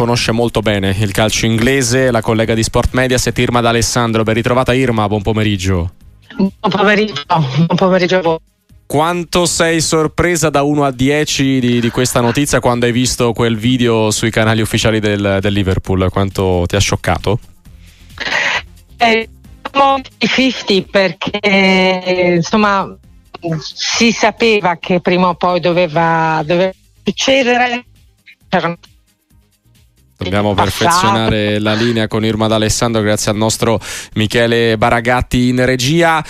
conosce molto bene il calcio inglese, la collega di Sport Mediaset Irma D'Alessandro. Ben ritrovata Irma, buon pomeriggio. Buon pomeriggio, buon pomeriggio a voi. Quanto sei sorpresa da 1 a 10 di, di, questa notizia quando hai visto quel video sui canali ufficiali del, del Liverpool? Quanto ti ha scioccato? Eh, 50 perché insomma si sapeva che prima o poi doveva, doveva succedere. Dobbiamo perfezionare la linea con Irma D'Alessandro grazie al nostro Michele Baragatti in regia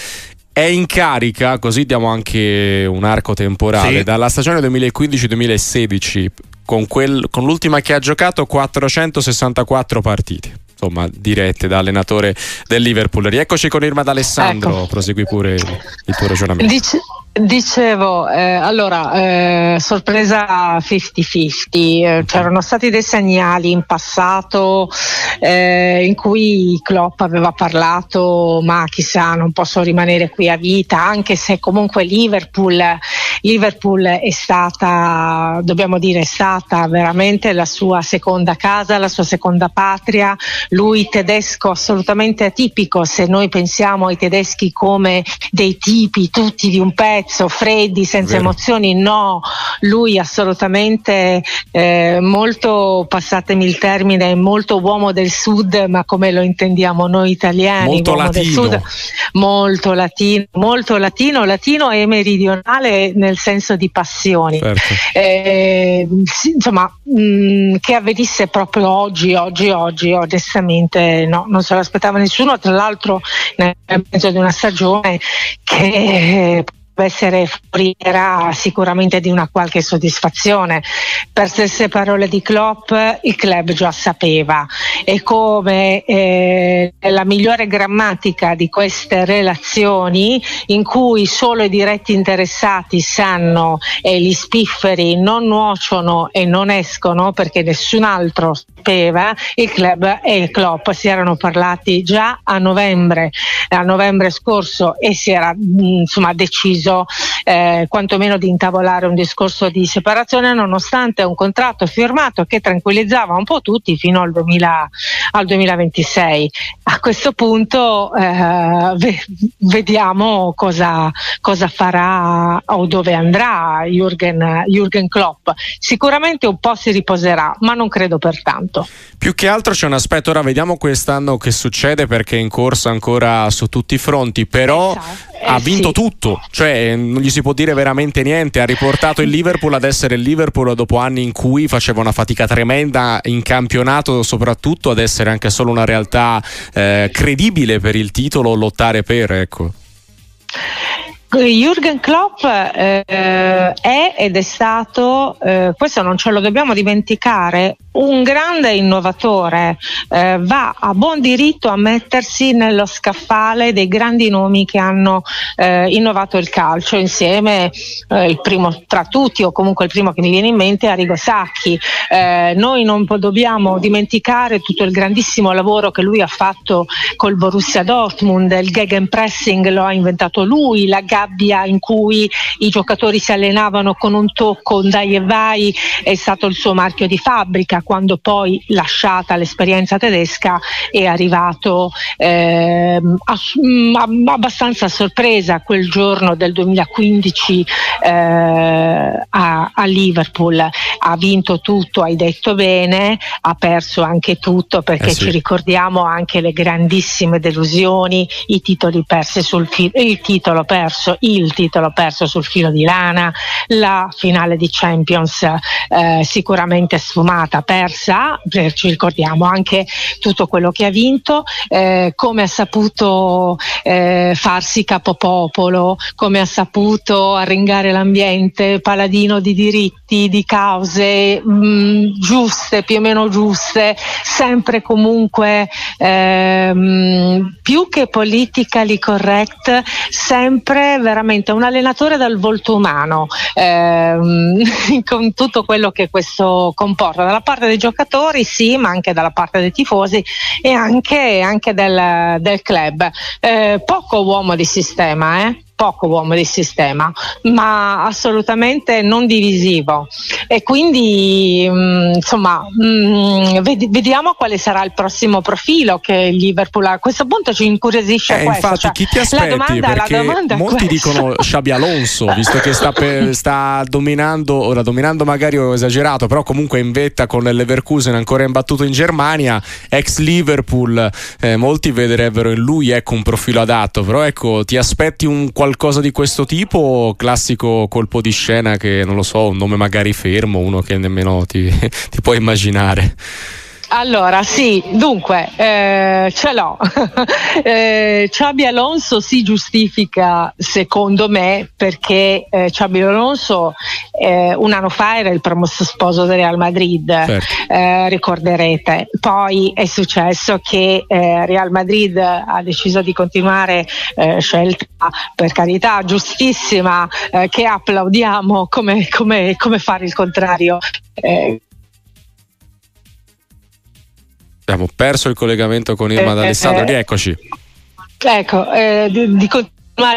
è in carica, così diamo anche un arco temporale, sì. dalla stagione 2015-2016 con, quel, con l'ultima che ha giocato 464 partite insomma, dirette da allenatore del Liverpool. Rieccoci con Irma D'Alessandro, ecco. prosegui pure il, tuo ragionamento. Dice, Dicevo, eh, allora, eh, sorpresa 50-50, eh, c'erano stati dei segnali in passato eh, in cui Klopp aveva parlato, ma chissà, non posso rimanere qui a vita, anche se comunque Liverpool, Liverpool è stata, dobbiamo dire, è stata veramente la sua seconda casa, la sua seconda patria, lui tedesco assolutamente atipico, se noi pensiamo ai tedeschi come dei tipi tutti di un pezzo, pezzo, freddi, senza Vero. emozioni, no, lui assolutamente eh, molto, passatemi il termine, molto uomo del sud, ma come lo intendiamo noi italiani, molto uomo latino. del sud, molto latino, molto latino, latino e meridionale nel senso di passioni. Certo. Eh, insomma, mh, mm, che avvenisse proprio oggi, oggi, oggi, onestamente no, non se l'aspettava nessuno, tra l'altro nel mezzo di una stagione che essere foriera sicuramente di una qualche soddisfazione. Per stesse parole di Klopp, il club già sapeva e come eh, la migliore grammatica di queste relazioni in cui solo i diretti interessati sanno e gli spifferi non nuociono e non escono perché nessun altro sapeva, il club e il Klopp si erano parlati già a novembre, a novembre scorso e si era insomma deciso deciso eh, quantomeno di intavolare un discorso di separazione nonostante un contratto firmato che tranquillizzava un po' tutti fino al, 2000, al 2026. A questo punto eh, ve- vediamo cosa, cosa, farà o dove andrà Jürgen, Jürgen Klopp. Sicuramente un po' si riposerà, ma non credo per tanto. Più che altro c'è un aspetto, ora vediamo quest'anno che succede perché è in corsa ancora su tutti i fronti, però esatto. ha vinto sì. tutto, cioè non gli si può dire veramente niente. Ha riportato il Liverpool ad essere il Liverpool dopo anni in cui faceva una fatica tremenda in campionato, soprattutto ad essere anche solo una realtà eh, credibile per il titolo, lottare per. Ecco. Jürgen Klopp eh, è ed è stato, eh, questo non ce lo dobbiamo dimenticare, un grande innovatore, eh, va a buon diritto a mettersi nello scaffale dei grandi nomi che hanno eh, innovato il calcio, insieme eh, il primo tra tutti o comunque il primo che mi viene in mente è Arrigo Sacchi. Eh, noi non dobbiamo dimenticare tutto il grandissimo lavoro che lui ha fatto col Borussia Dortmund, il gegenpressing lo ha inventato lui, la gabbia in cui i giocatori si allenavano con un tocco, un dai e vai è stato il suo marchio di fabbrica quando poi lasciata l'esperienza tedesca è arrivato eh, abbastanza a sorpresa quel giorno del 2015 eh, a, a, Liverpool. Ha vinto tutto, hai detto bene, ha perso anche tutto perché eh sì. ci ricordiamo anche le grandissime delusioni, i titoli persi sul filo, il titolo perso, il titolo perso sul filo di lana, la finale di Champions eh, sicuramente sfumata persa, ci ricordiamo anche tutto quello che ha vinto, eh, come ha saputo eh, farsi capopopolo, come ha saputo arringare l'ambiente, paladino di diritti, di cause mh, mm, giuste, più o meno giuste, sempre comunque ehm, più che politically correct, sempre veramente un allenatore dal volto umano, ehm, con tutto quello che questo comporta. Dalla parte dei giocatori sì, ma anche dalla parte dei tifosi e anche, anche del, del, club. Eh, poco uomo di sistema, eh? Poco uomo di sistema, ma assolutamente non divisivo. E quindi mh, mm, insomma mh, mm, ved- vediamo quale sarà il prossimo profilo che Liverpool a questo punto ci incuriosisce eh, questo. Infatti, cioè, chi ti aspetti? La domanda, la domanda molti dicono Xabi Alonso, visto che sta, per, sta dominando, ora dominando magari ho esagerato, però comunque in vetta con Leverkusen ancora imbattuto in Germania, ex Liverpool, eh, molti vedrebbero in lui ecco, un profilo adatto, però ecco, ti aspetti un qualcosa di questo tipo classico colpo di scena che non lo so, un nome magari fermo, uno che nemmeno ti, ti puoi immaginare? Allora, sì, dunque, eh, ce l'ho. eh, Xabi Alonso si giustifica, secondo me, perché eh, Xabi Alonso eh, un anno fa era il promosso sposo del Real Madrid, certo. Eh, ricorderete. Poi è successo che eh, Real Madrid ha deciso di continuare eh, scelta, per carità, giustissima, che applaudiamo come, come, come fare il contrario. Eh, Abbiamo perso il collegamento con Irma eh, D'Alessandro, eh, rieccoci. Ecco, eh, di, di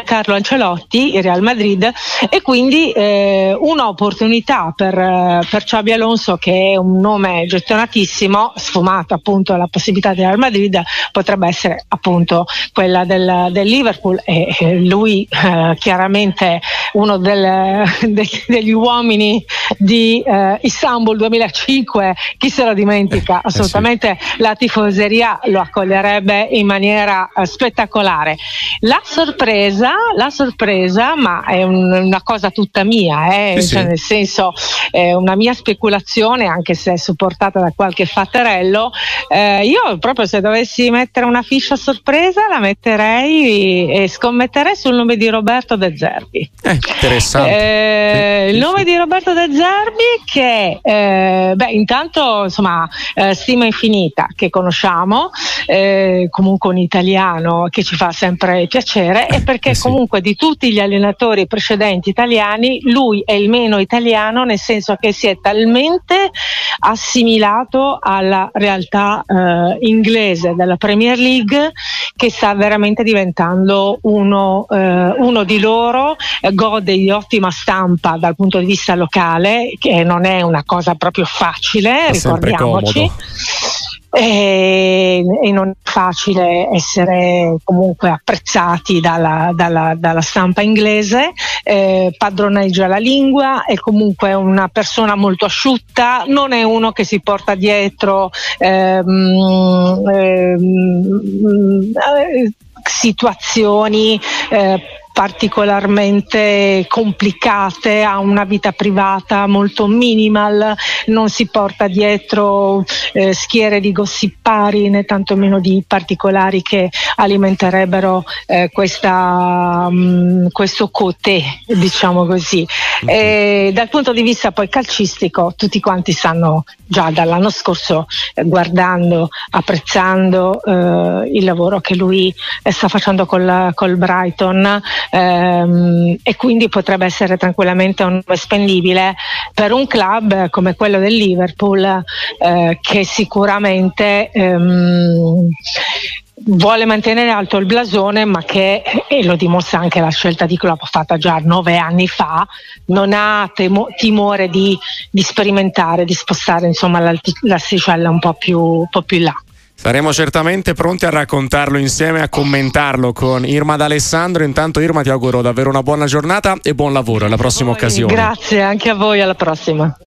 Carlo Ancelotti, il Real Madrid, e quindi eh, un'opportunità per, per Xabi Alonso, che è un nome gettonatissimo, sfumato appunto la possibilità del Real Madrid, potrebbe essere appunto quella del, del Liverpool e lui eh, chiaramente uno del, de, degli uomini di eh, Istanbul 2005, chi se lo dimentica, assolutamente eh sì. la tifoseria lo accoglierebbe in maniera eh, spettacolare. La sorpresa sorpresa, la sorpresa, ma è un, una cosa tutta mia, eh? sì, cioè, sì. nel senso è una mia speculazione, anche se è supportata da qualche fatterello. Eh, io proprio se dovessi mettere una fiscia sorpresa la metterei e scommetterei sul nome di Roberto De Zerbi. Eh, interessante. Eh, sì, il nome di Roberto De Zerbi che, eh, beh, intanto insomma, eh, stima infinita che conosciamo, eh, comunque un italiano che ci fa sempre piacere e perché perché eh sì. comunque di tutti gli allenatori precedenti italiani lui è il meno italiano nel senso che si è talmente assimilato alla realtà eh, inglese della Premier League che sta veramente diventando uno, eh, uno di loro, eh, gode di ottima stampa dal punto di vista locale, che non è una cosa proprio facile, ricordiamoci e, e, non è facile essere comunque apprezzati dalla, dalla, dalla stampa inglese, eh, padroneggia la lingua, è comunque una persona molto asciutta, non è uno che si porta dietro ehm, ehm, eh, situazioni eh, particolarmente complicate, ha una vita privata molto minimal, non si porta dietro eh, schiere di gossipari né tantomeno di particolari che alimenterebbero eh, questa, mh, mm, questo cote, diciamo così. E dal punto di vista poi calcistico, tutti quanti sanno già dall'anno scorso eh, guardando, apprezzando eh, il lavoro che lui eh, sta facendo col, col Brighton ehm, e quindi potrebbe essere tranquillamente un spendibile per un club come quello del Liverpool eh, che sicuramente ehm, vuole mantenere alto il blasone, ma che, e lo dimostra anche la scelta di club fatta già nove anni fa, non ha temo, timore di, di, sperimentare, di spostare insomma, l'asticella un po' più, un po' più in là. Saremo certamente pronti a raccontarlo insieme, a commentarlo con Irma D'Alessandro. Intanto Irma ti auguro davvero una buona giornata e buon lavoro alla prossima occasione. Grazie anche a voi, alla prossima.